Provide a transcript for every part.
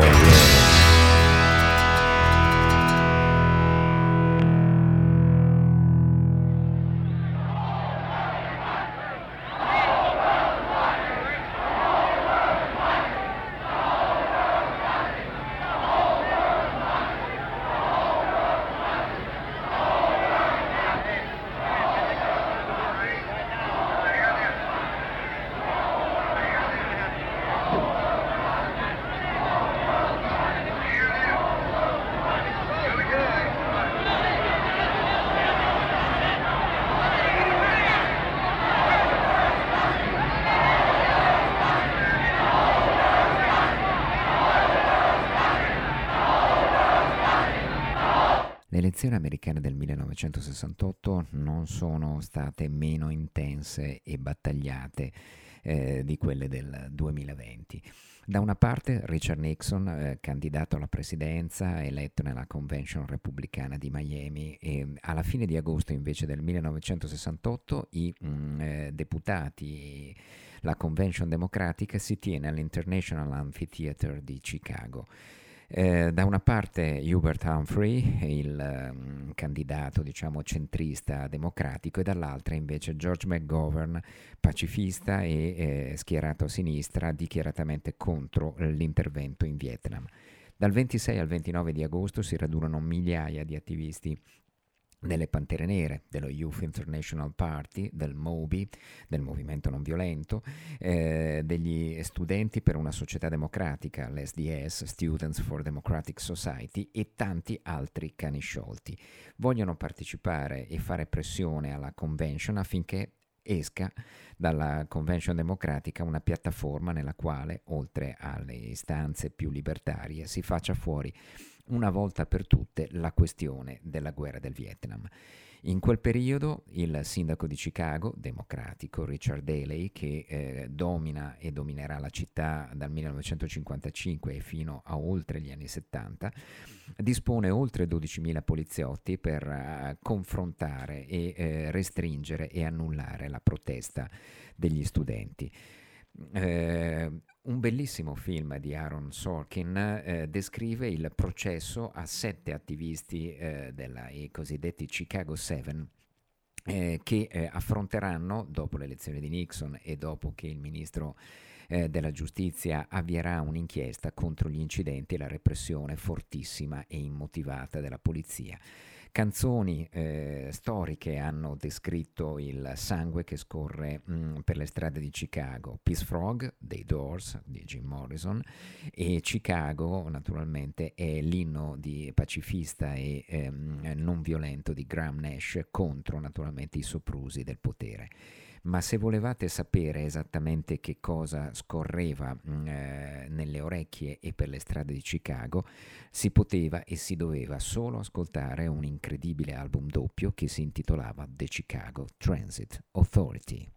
Oh, yeah. Elezioni americane del 1968 non sono state meno intense e battagliate eh, di quelle del 2020. Da una parte Richard Nixon, eh, candidato alla presidenza, eletto nella convention repubblicana di Miami e alla fine di agosto invece del 1968 i mh, mm, eh, deputati, la convention democratica si tiene all'International Amphitheater di Chicago. Eh, da una parte Hubert Humphrey, il um, candidato diciamo centrista democratico, e dall'altra invece George McGovern, pacifista e eh, schierato a sinistra, dichiaratamente contro l'intervento in Vietnam. Dal 26 al 29 di agosto si radunano migliaia di attivisti delle Pantere Nere, dello Youth International Party, del MOBI, del Movimento Non Violento, eh, degli studenti per una società democratica, l'SDS, Students for Democratic Society, e tanti altri cani sciolti. Vogliono partecipare e fare pressione alla convention affinché esca dalla Convention Democratica una piattaforma nella quale, oltre alle istanze più libertarie, si faccia fuori una volta per tutte la questione della guerra del Vietnam. In quel periodo il sindaco di Chicago, democratico, Richard Daley, che eh, domina e dominerà la città dal 1955 e fino a oltre gli anni 70, dispone oltre 12.000 poliziotti per uh, confrontare e eh, restringere e annullare la protesta degli studenti. Eh, un bellissimo film di Aaron Sorkin eh, descrive il processo a sette attivisti eh, dei cosiddetti Chicago Seven eh, che eh, affronteranno, dopo l'elezione di Nixon e dopo che il ministro eh, della giustizia avvierà un'inchiesta contro gli incidenti e la repressione fortissima e immotivata della polizia. Canzoni eh, storiche hanno descritto il sangue che scorre mh, mm, per le strade di Chicago. Peace Frog dei Doors di Jim Morrison e Chicago naturalmente è l'inno di pacifista e ehm, non violento di Graham Nash contro naturalmente i soprusi del potere ma se volevate sapere esattamente che cosa scorreva mm, eh, nelle orecchie e per le strade di Chicago, si poteva e si doveva solo ascoltare un incredibile album doppio che si intitolava The Chicago Transit Authority.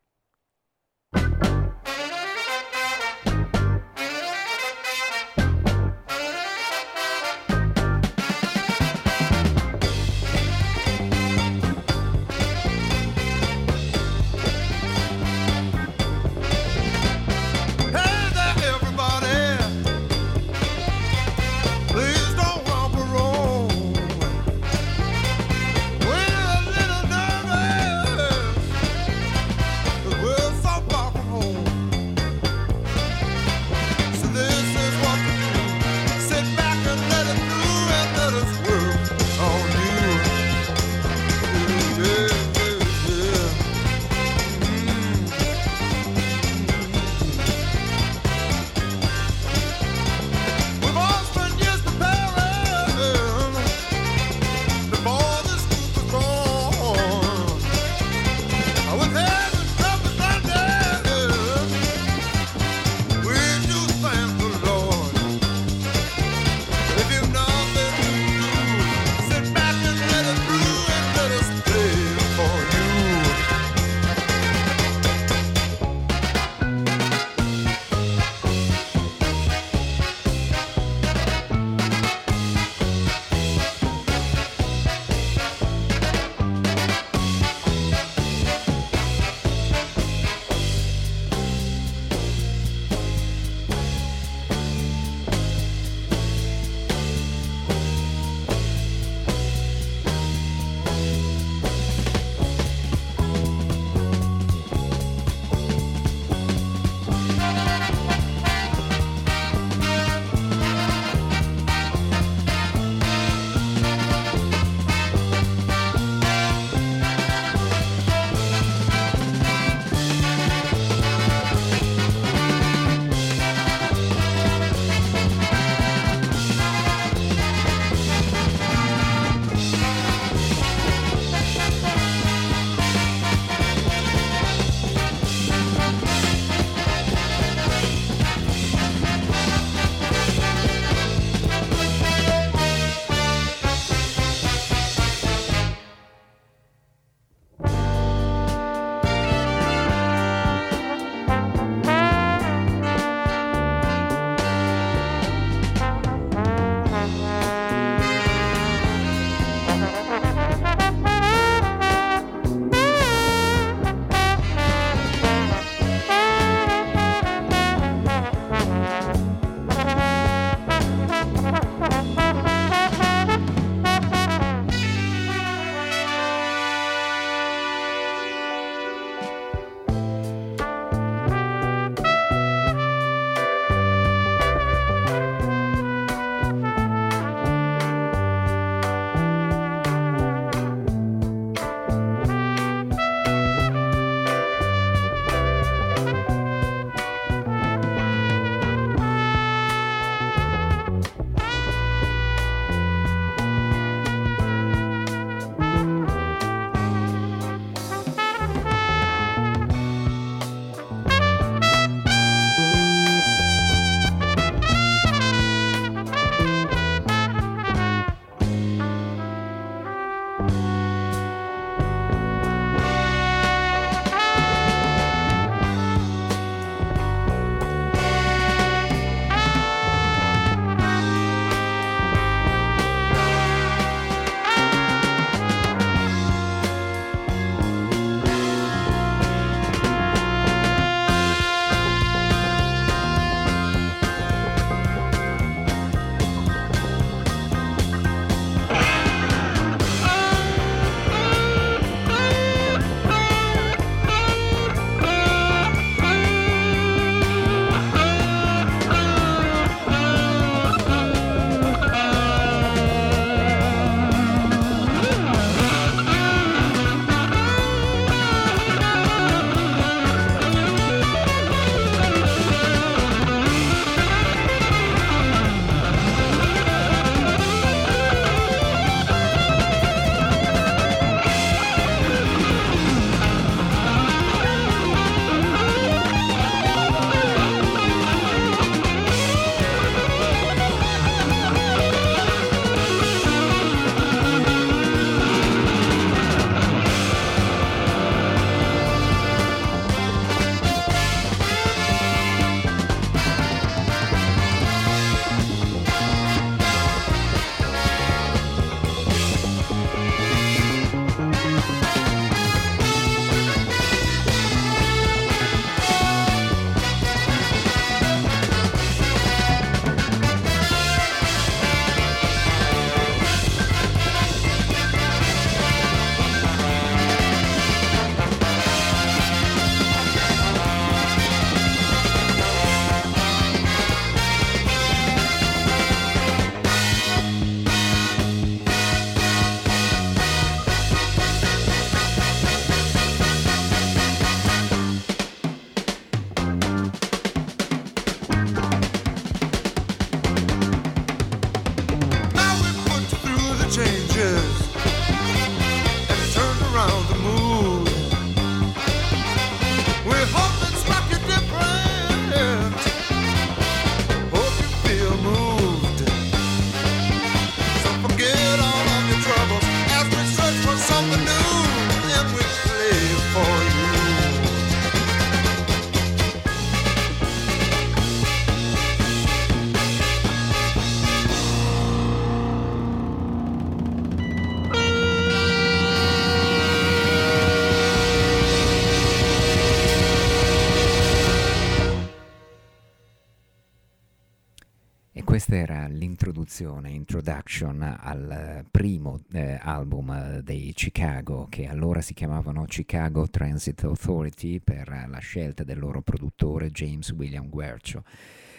Questa era l'introduzione, introduction al primo eh, album eh, dei Chicago, che allora si chiamavano Chicago Transit Authority per la scelta del loro produttore James William Guercio.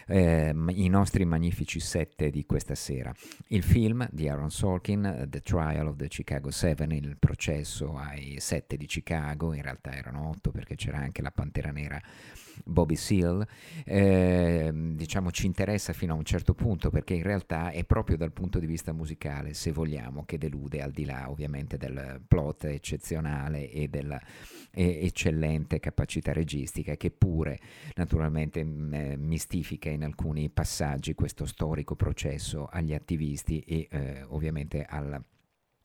Eh, I nostri magnifici sette di questa sera. Il film di Aaron Sorkin, The Trial of the Chicago Seven, il processo ai sette di Chicago, in realtà erano otto perché c'era anche la Pantera Nera Bobby Seale, eh, diciamo ci interessa fino a un certo punto perché in realtà è proprio dal punto di vista musicale, se vogliamo, che delude al di là ovviamente del plot eccezionale e della e eccellente capacità registica che pure naturalmente m- eh, mistifica in alcuni passaggi questo storico processo agli attivisti e eh, ovviamente al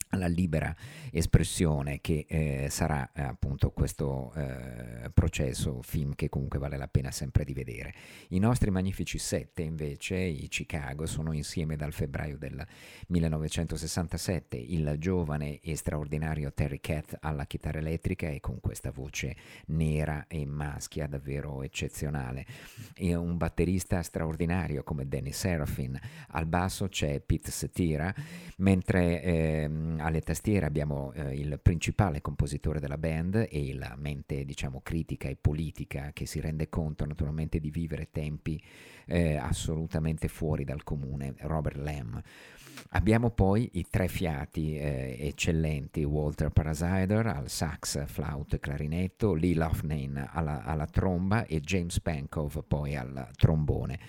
alla libera espressione che eh, sarà eh, appunto questo eh, processo, film che comunque vale la pena sempre di vedere. I nostri magnifici sette invece, i Chicago, sono insieme dal febbraio del 1967, il giovane e straordinario Terry Cat alla chitarra elettrica e con questa voce nera e maschia davvero eccezionale, e un batterista straordinario come Danny Serafin, al basso c'è Pete Cetera, mentre ehm, alle tastiere abbiamo eh, il principale compositore della band e la mente diciamo critica e politica che si rende conto naturalmente di vivere tempi eh, assolutamente fuori dal comune, Robert Lamb. Abbiamo poi i tre fiati eh, eccellenti, Walter Parasider al sax, flauto e clarinetto, Lee Loughnane alla, alla tromba e James Pankov poi al trombone.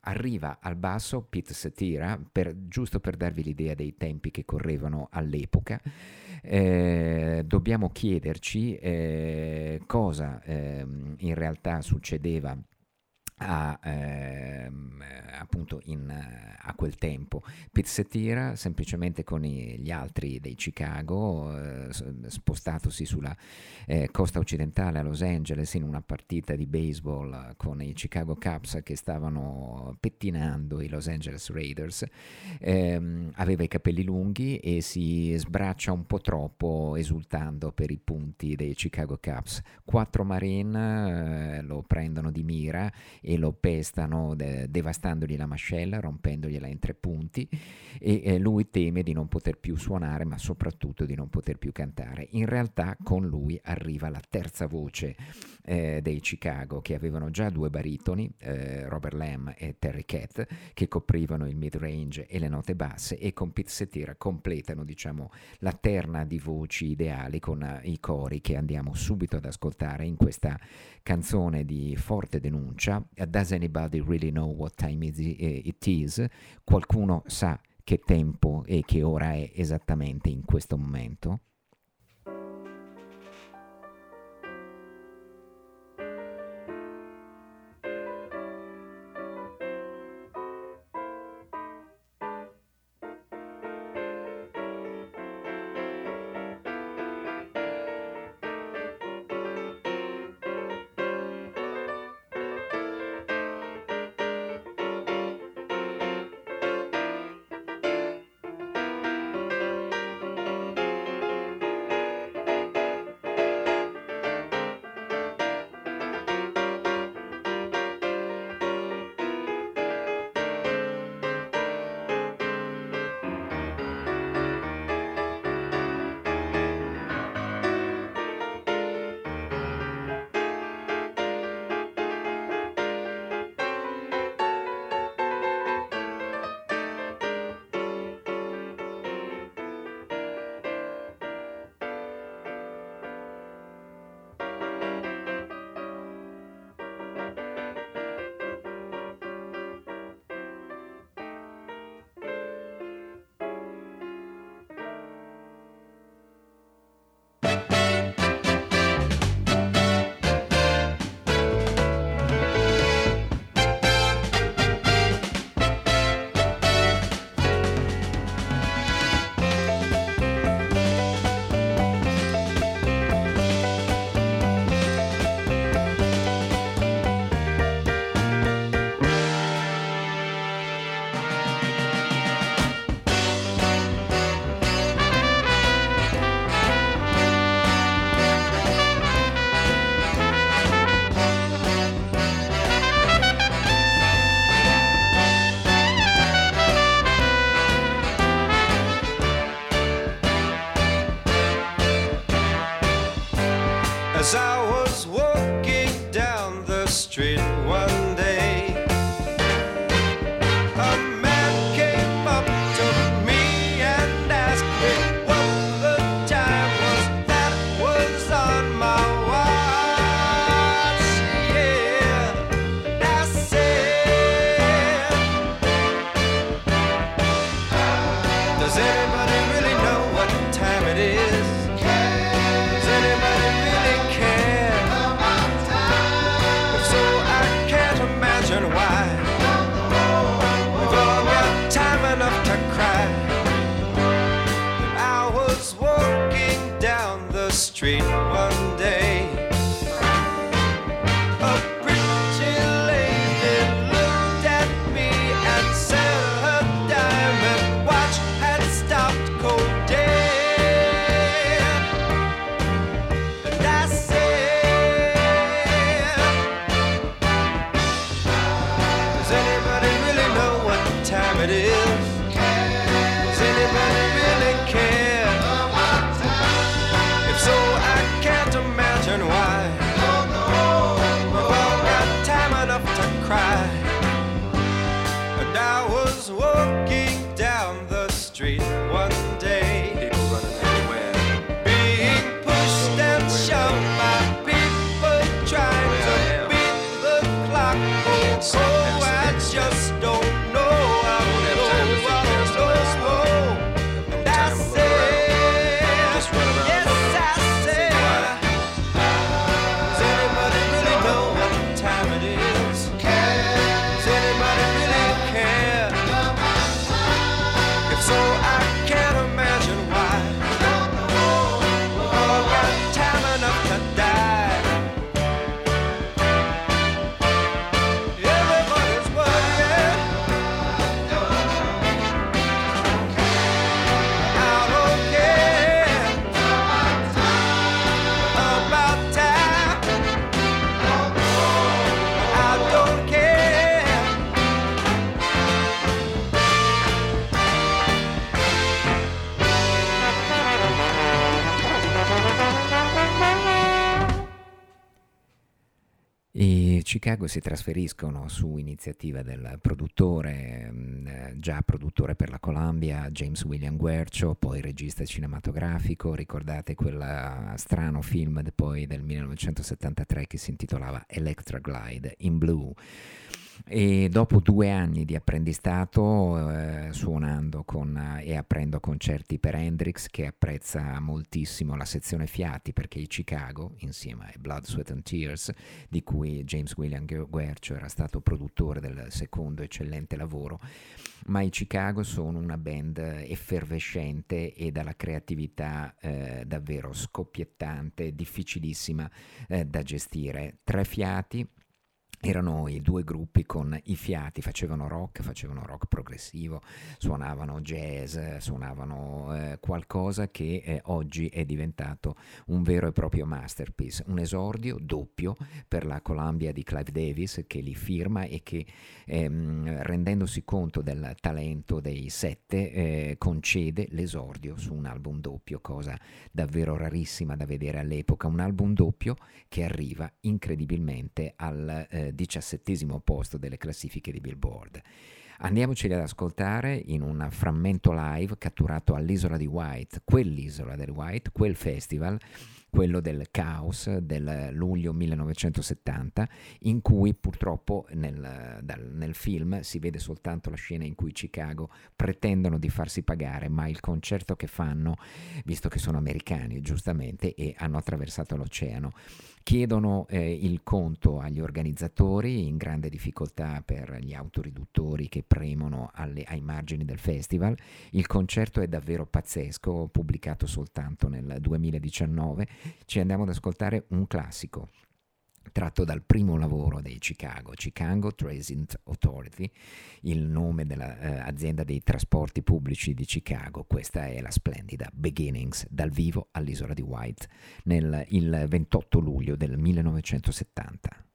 Arriva al basso Pete Cetera, per, giusto per darvi l'idea dei tempi che correvano all'epoca. Eh, dobbiamo chiederci eh, cosa ehm, in realtà succedeva a, ehm, appunto in, a quel tempo. Pizzettiera semplicemente con i, gli altri dei Chicago, eh, spostatosi sulla eh, costa occidentale a Los Angeles in una partita di baseball con i Chicago Cubs che stavano pettinando i Los Angeles Raiders, ehm, aveva i capelli lunghi e si sbraccia un po' troppo esultando per i punti dei Chicago Cubs. Quattro Marine eh, lo prendono di mira e lo pestano de- devastandogli la mascella, rompendogliela in tre punti e eh, lui teme di non poter più suonare ma soprattutto di non poter più cantare. In realtà con lui arriva la terza voce eh, dei Chicago che avevano già due baritoni, eh, Robert Lamb e Terry Cat, che coprivano il mid-range e le note basse e con Pete Cetera completano diciamo la terna di voci ideali con uh, i cori che andiamo subito ad ascoltare in questa canzone di forte denuncia Does anybody really know what time it is? Qualcuno sa che tempo e che ora è esattamente in questo momento? Street Chicago si trasferiscono su iniziativa del produttore, mm, eh, già produttore per la Columbia, James William Guercio, poi regista cinematografico, ricordate quel strano film poi del 1973 che si intitolava Electra Glide in Blue e dopo due anni di apprendistato eh, suonando con, eh, e aprendo concerti per Hendrix che apprezza moltissimo la sezione fiati perché i Chicago insieme ai Blood, Sweat and Tears di cui James William Guercio era stato produttore del secondo eccellente lavoro ma i Chicago sono una band effervescente e dalla creatività eh, davvero scoppiettante, difficilissima eh, da gestire. Tre fiati, erano i due gruppi con i fiati, facevano rock, facevano rock progressivo, suonavano jazz, suonavano eh, qualcosa che eh, oggi è diventato un vero e proprio masterpiece, un esordio doppio per la Columbia di Clive Davis che li firma e che ehm, rendendosi conto del talento dei sette eh, concede l'esordio su un album doppio, cosa davvero rarissima da vedere all'epoca, un album doppio che arriva incredibilmente al eh, diciassettesimo posto delle classifiche di Billboard. Andiamoceli ad ascoltare in un frammento live catturato all'isola di White, quell'isola del White, quel festival quello del caos del luglio 1970, in cui purtroppo nel, dal, nel, film si vede soltanto la scena in cui Chicago pretendono di farsi pagare, ma il concerto che fanno, visto che sono americani giustamente e hanno attraversato l'oceano, chiedono eh, il conto agli organizzatori in grande difficoltà per gli autoriduttori che premono alle, ai margini del festival. Il concerto è davvero pazzesco, pubblicato soltanto nel 2019 ci andiamo ad ascoltare un classico tratto dal primo lavoro dei Chicago, Chicago Transit Authority, il nome dell'azienda eh, dei trasporti pubblici di Chicago. Questa è la splendida Beginnings dal vivo all'isola di White nel, il 28 luglio del 1970.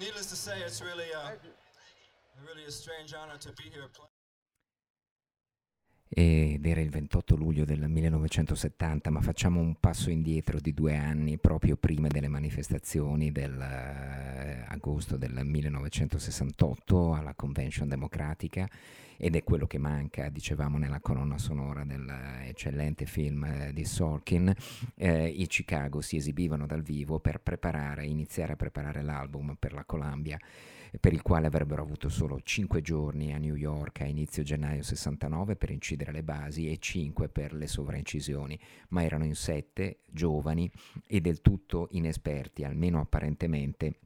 needless to say, it's really, uh, a really a strange honor to be here. Ed era il 28 luglio del 1970, ma facciamo un passo indietro di due anni, proprio prima delle manifestazioni dell'agosto eh, del 1968 alla Convention Democratica ed è quello che manca, dicevamo, nella colonna sonora dell'eccellente film eh, di Sorkin. Eh, I Chicago si esibivano dal vivo per preparare, iniziare a preparare l'album per la Columbia per il quale avrebbero avuto solo 5 giorni a New York a inizio gennaio 69 per incidere le basi e 5 per le sovraincisioni, ma erano in 7 giovani e del tutto inesperti, almeno apparentemente,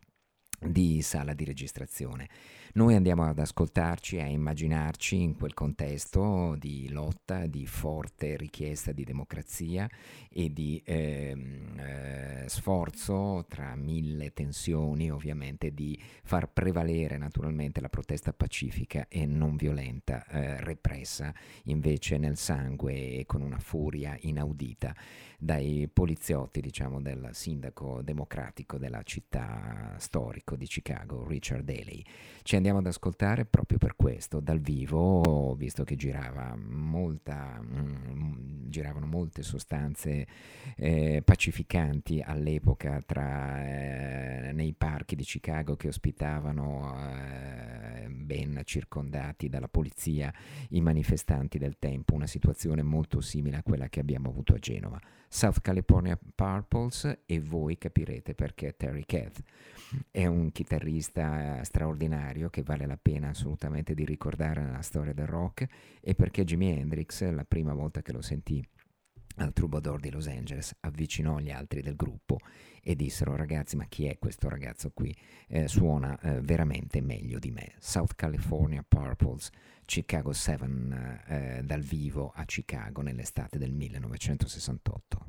di sala di registrazione. Noi andiamo ad ascoltarci a immaginarci in quel contesto di lotta, di forte richiesta di democrazia e di ehm, eh, sforzo tra mille tensioni ovviamente di far prevalere naturalmente la protesta pacifica e non violenta, eh, repressa invece nel sangue e con una furia inaudita dai poliziotti diciamo del sindaco democratico della città storico di Chicago, Richard Daley. Ci andiamo ad ascoltare proprio per questo, dal vivo, visto che girava molta, mm, giravano molte sostanze eh, pacificanti all'epoca tra, eh, nei parchi di Chicago che ospitavano eh, ben circondati dalla polizia i manifestanti del tempo, una situazione molto simile a quella che abbiamo avuto a Genova. South California Purples e voi capirete perché Terry Kath è un chitarrista straordinario che vale la pena assolutamente di ricordare nella storia del rock e perché Jimi Hendrix la prima volta che lo sentì al Troubadour di Los Angeles avvicinò gli altri del gruppo e dissero ragazzi ma chi è questo ragazzo qui? Eh, suona eh, veramente meglio di me. South California Purples Chicago 7 eh, dal vivo a Chicago nell'estate del 1968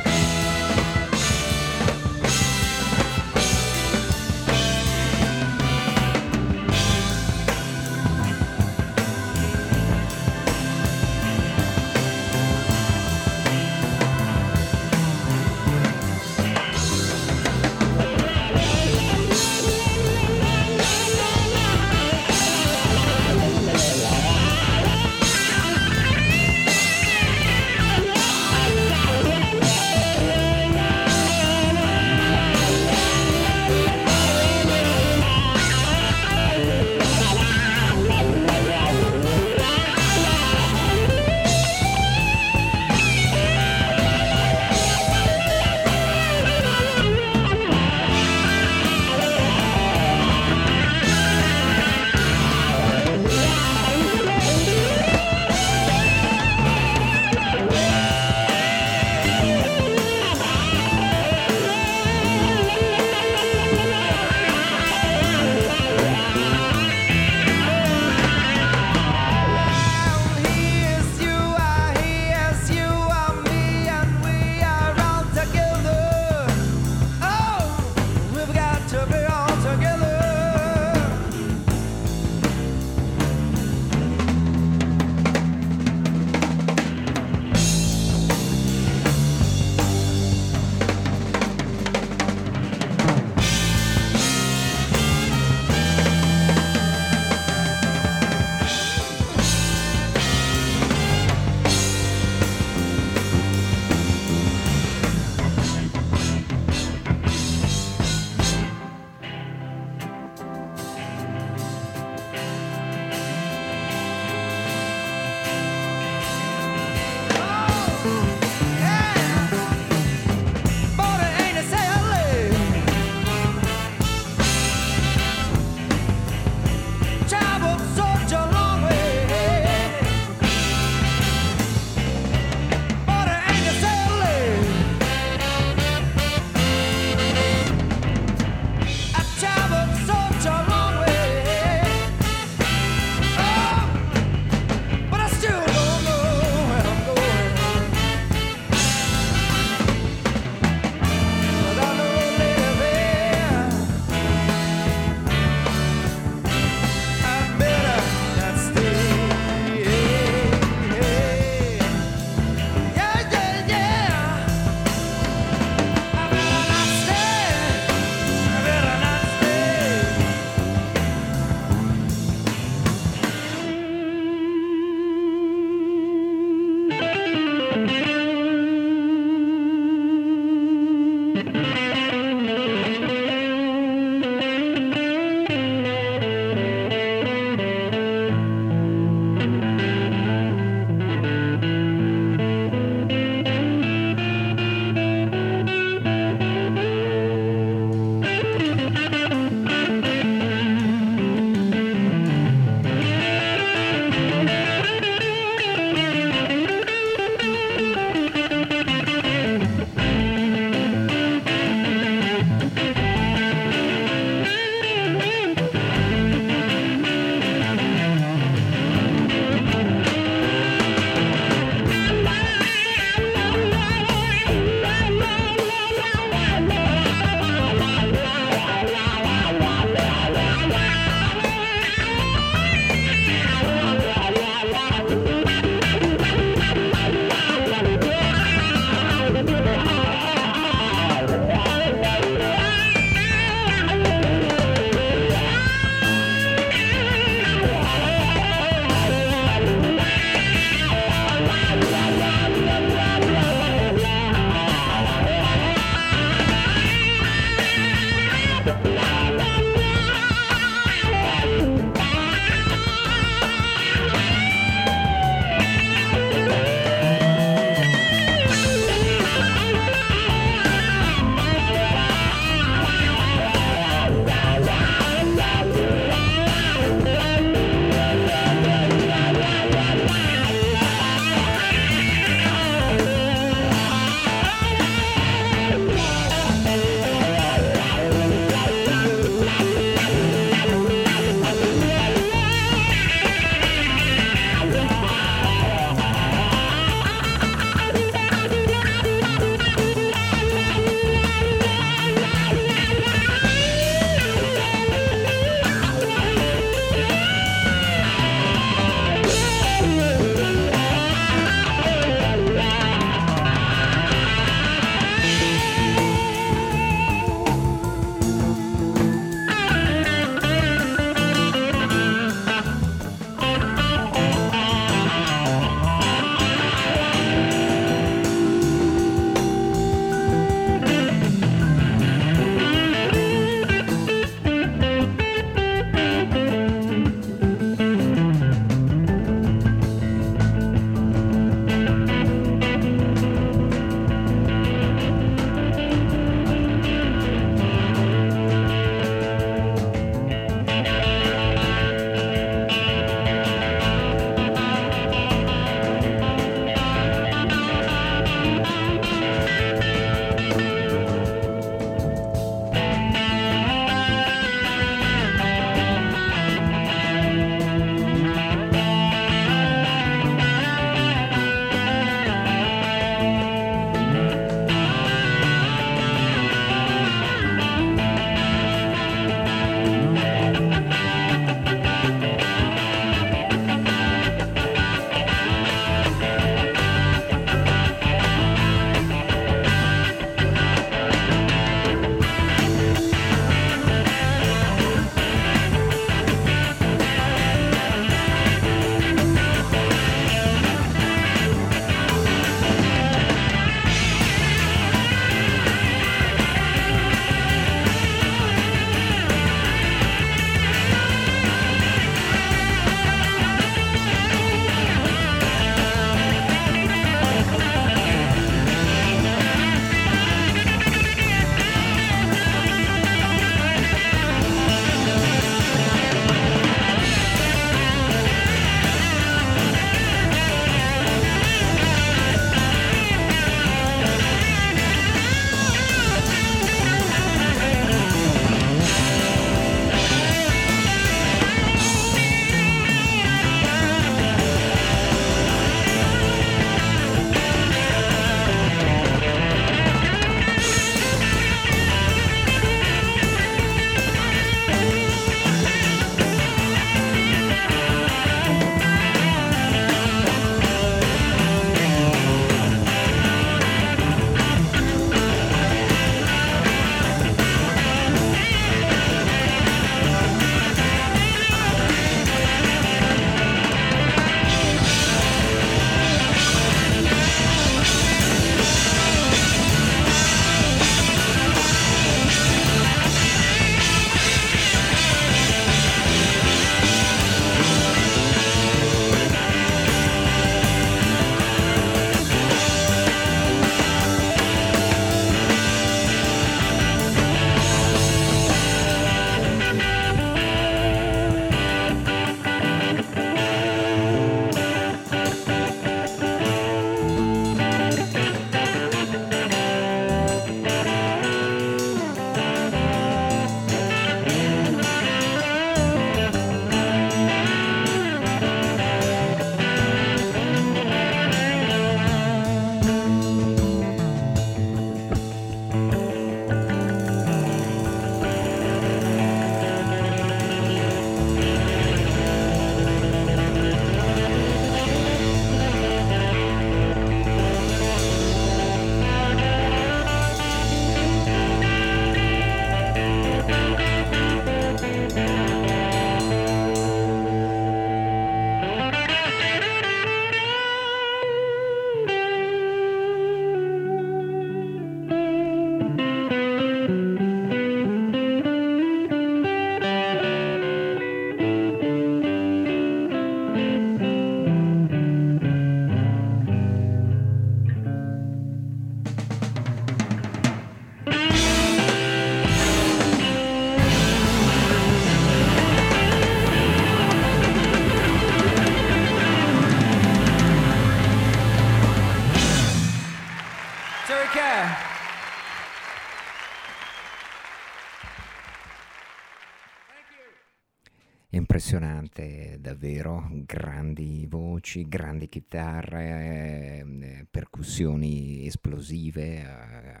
impressionante davvero, grandi voci, grandi chitarre, eh, percussioni esplosive, eh,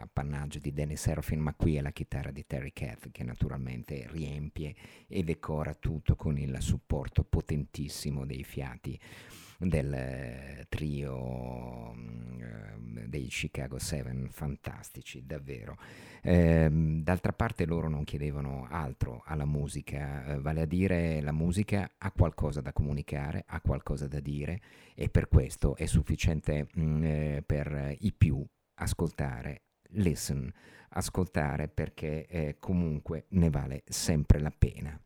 appannaggio di Dennis Serafin, ma qui è la chitarra di Terry Cat che naturalmente riempie e decora tutto con il supporto potentissimo dei fiati del eh, trio eh, dei Chicago 7, fantastici davvero. Eh, d'altra parte loro non chiedevano altro alla musica, eh, vale a dire la musica ha qualcosa da comunicare, ha qualcosa da dire e per questo è sufficiente mh, mm, eh, per i più ascoltare, listen, ascoltare perché eh, comunque ne vale sempre la pena.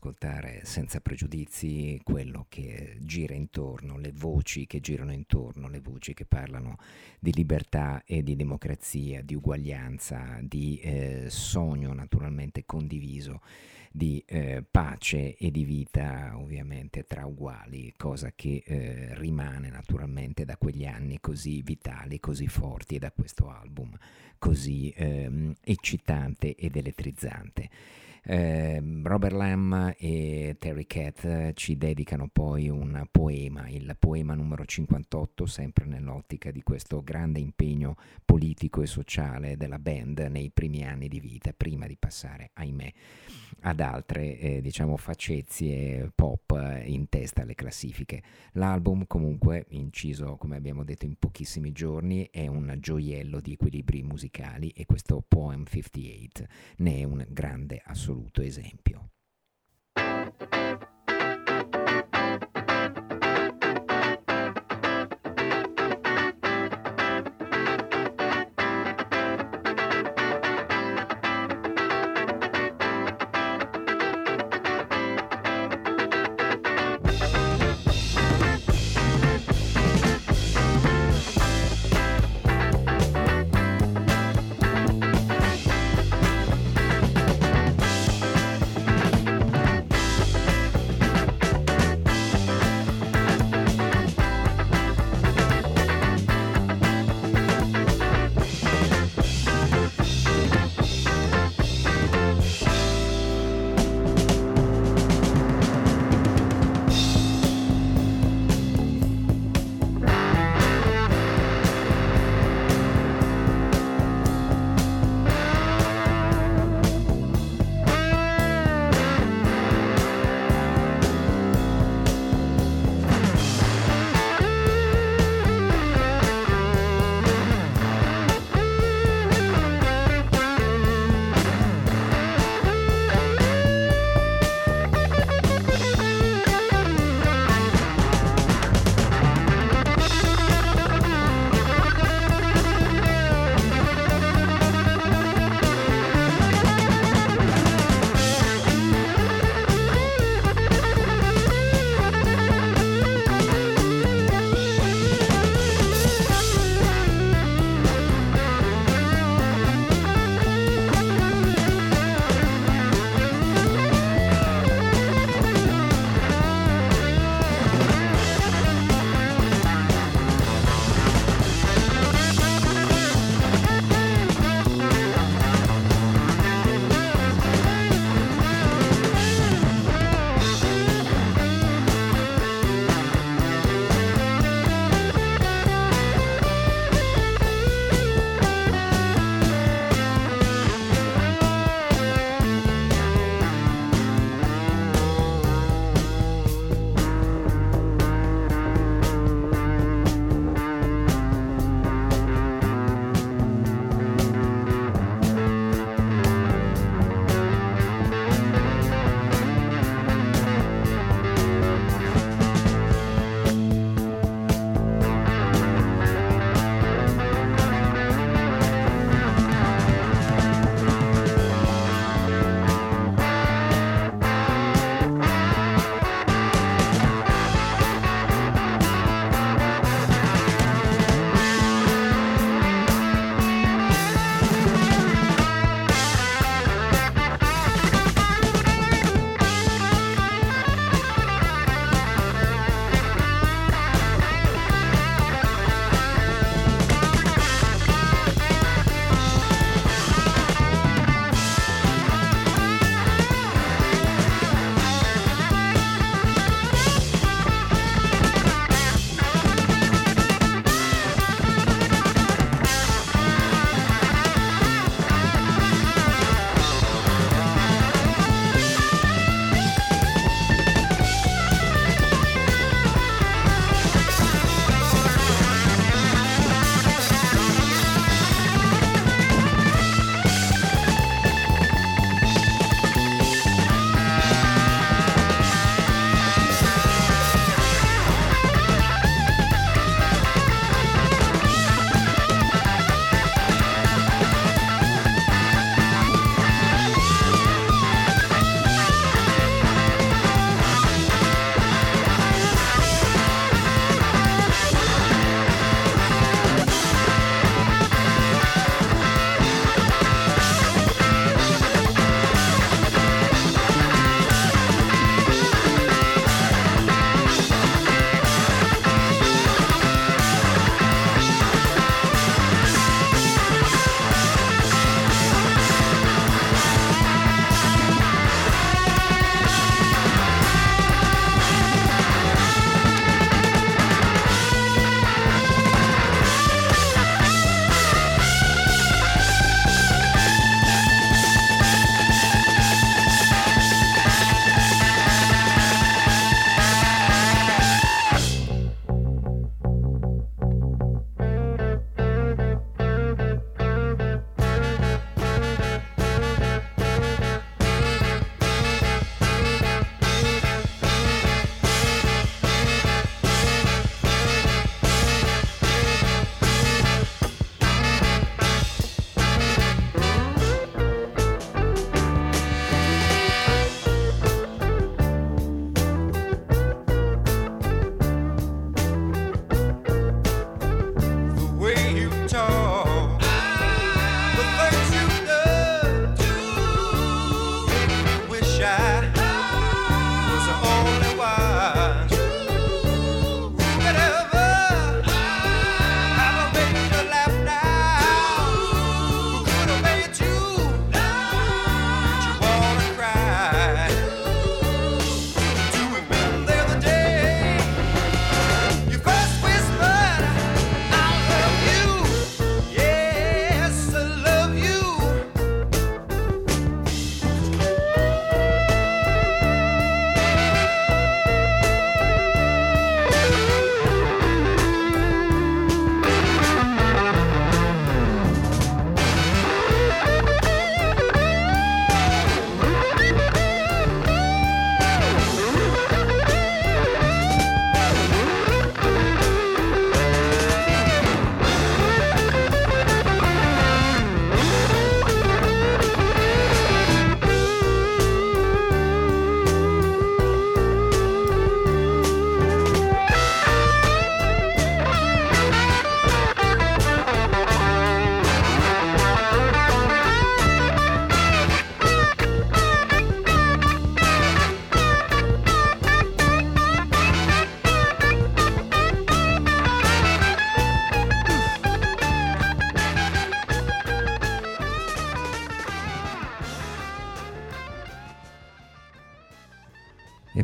Ascoltare senza pregiudizi quello che gira intorno, le voci che girano intorno, le voci che parlano di libertà e di democrazia, di uguaglianza, di eh, sogno naturalmente condiviso, di eh, pace e di vita ovviamente tra uguali, cosa che eh, rimane naturalmente da quegli anni così vitali, così forti e da questo album così ehm, eccitante ed elettrizzante. Eh, Robert Lamb e Terry Cat ci dedicano poi un poema, il poema numero 58, sempre nell'ottica di questo grande impegno politico e sociale della band nei primi anni di vita, prima di passare, ahimè, ad altre eh, diciamo facezie pop in testa alle classifiche. L'album comunque, inciso come abbiamo detto in pochissimi giorni, è un gioiello di equilibri musicali e questo Poem 58 ne è un grande assoluto esempio.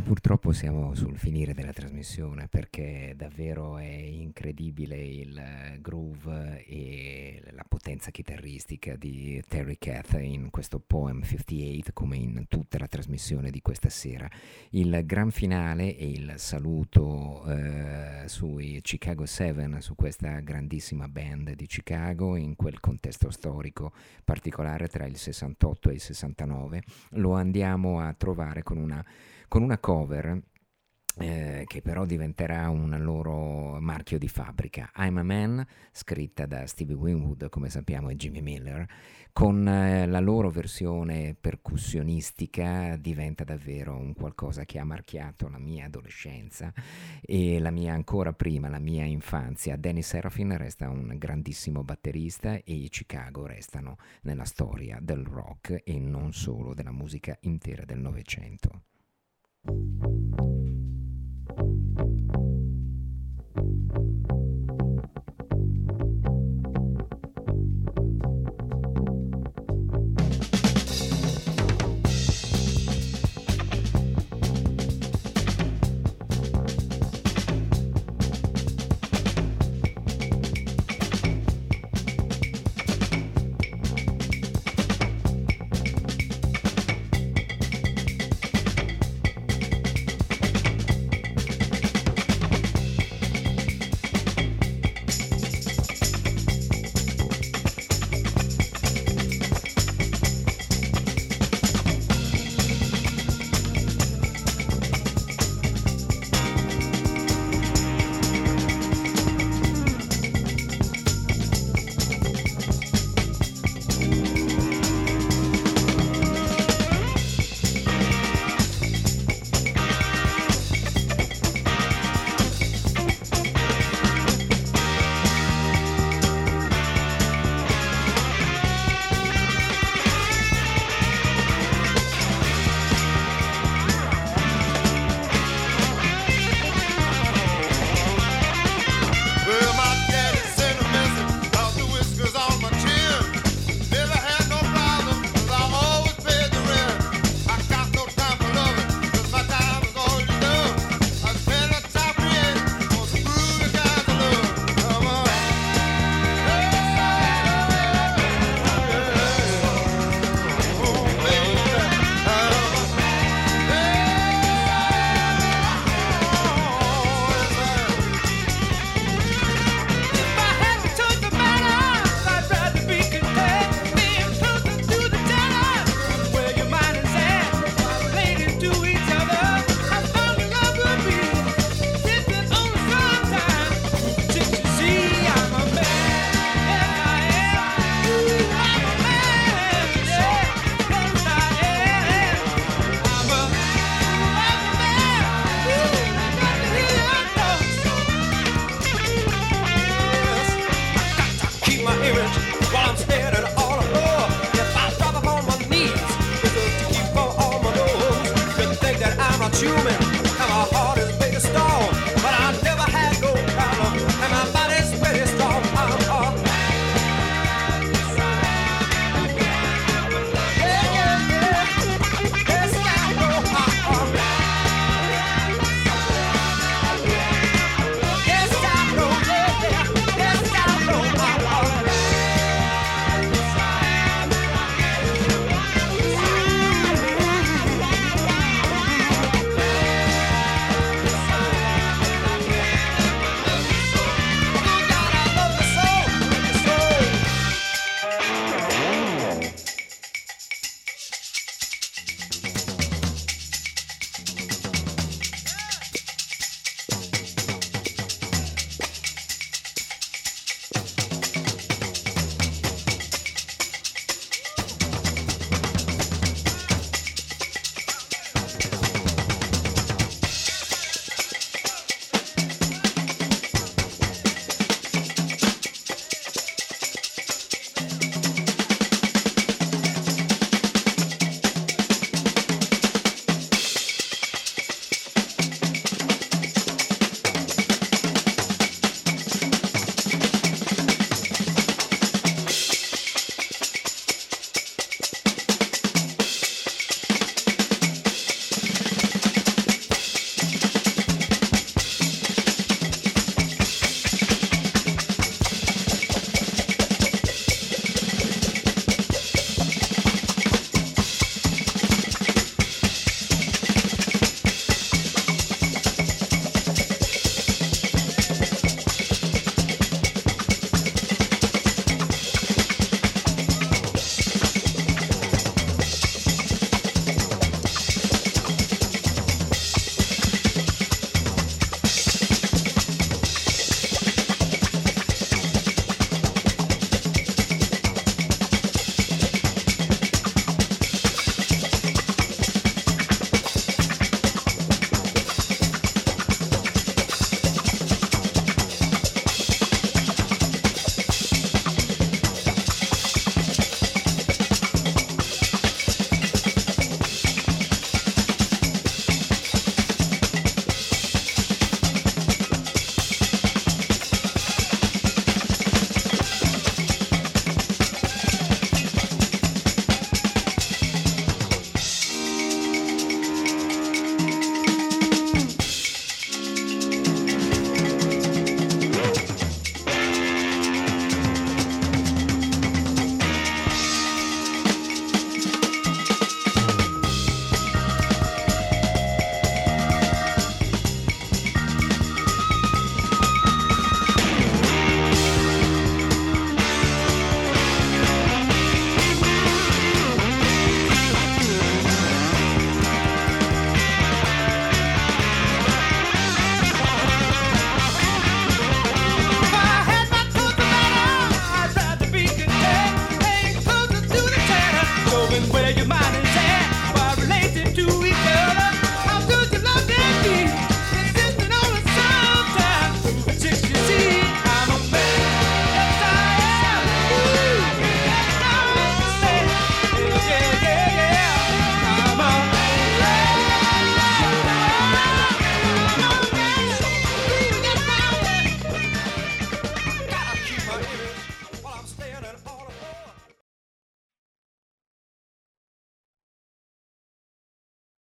Purtroppo siamo sul finire della trasmissione perché davvero è incredibile il groove e la potenza chitarristica di Terry Kath in questo Poem 58 come in tutta la trasmissione di questa sera. Il gran finale e il saluto eh, sui Chicago 7, su questa grandissima band di Chicago in quel contesto storico particolare tra il 68 e il 69, lo andiamo a trovare con una con una cover eh, che però diventerà un loro marchio di fabbrica. I'm a Man, scritta da Stevie Winwood, come sappiamo, e Jimmy Miller, con eh, la loro versione percussionistica diventa davvero un qualcosa che ha marchiato la mia adolescenza e la mia ancora prima, la mia infanzia. Danny Serafin resta un grandissimo batterista e i Chicago restano nella storia del rock e non solo della musica intera del Novecento. Thank you.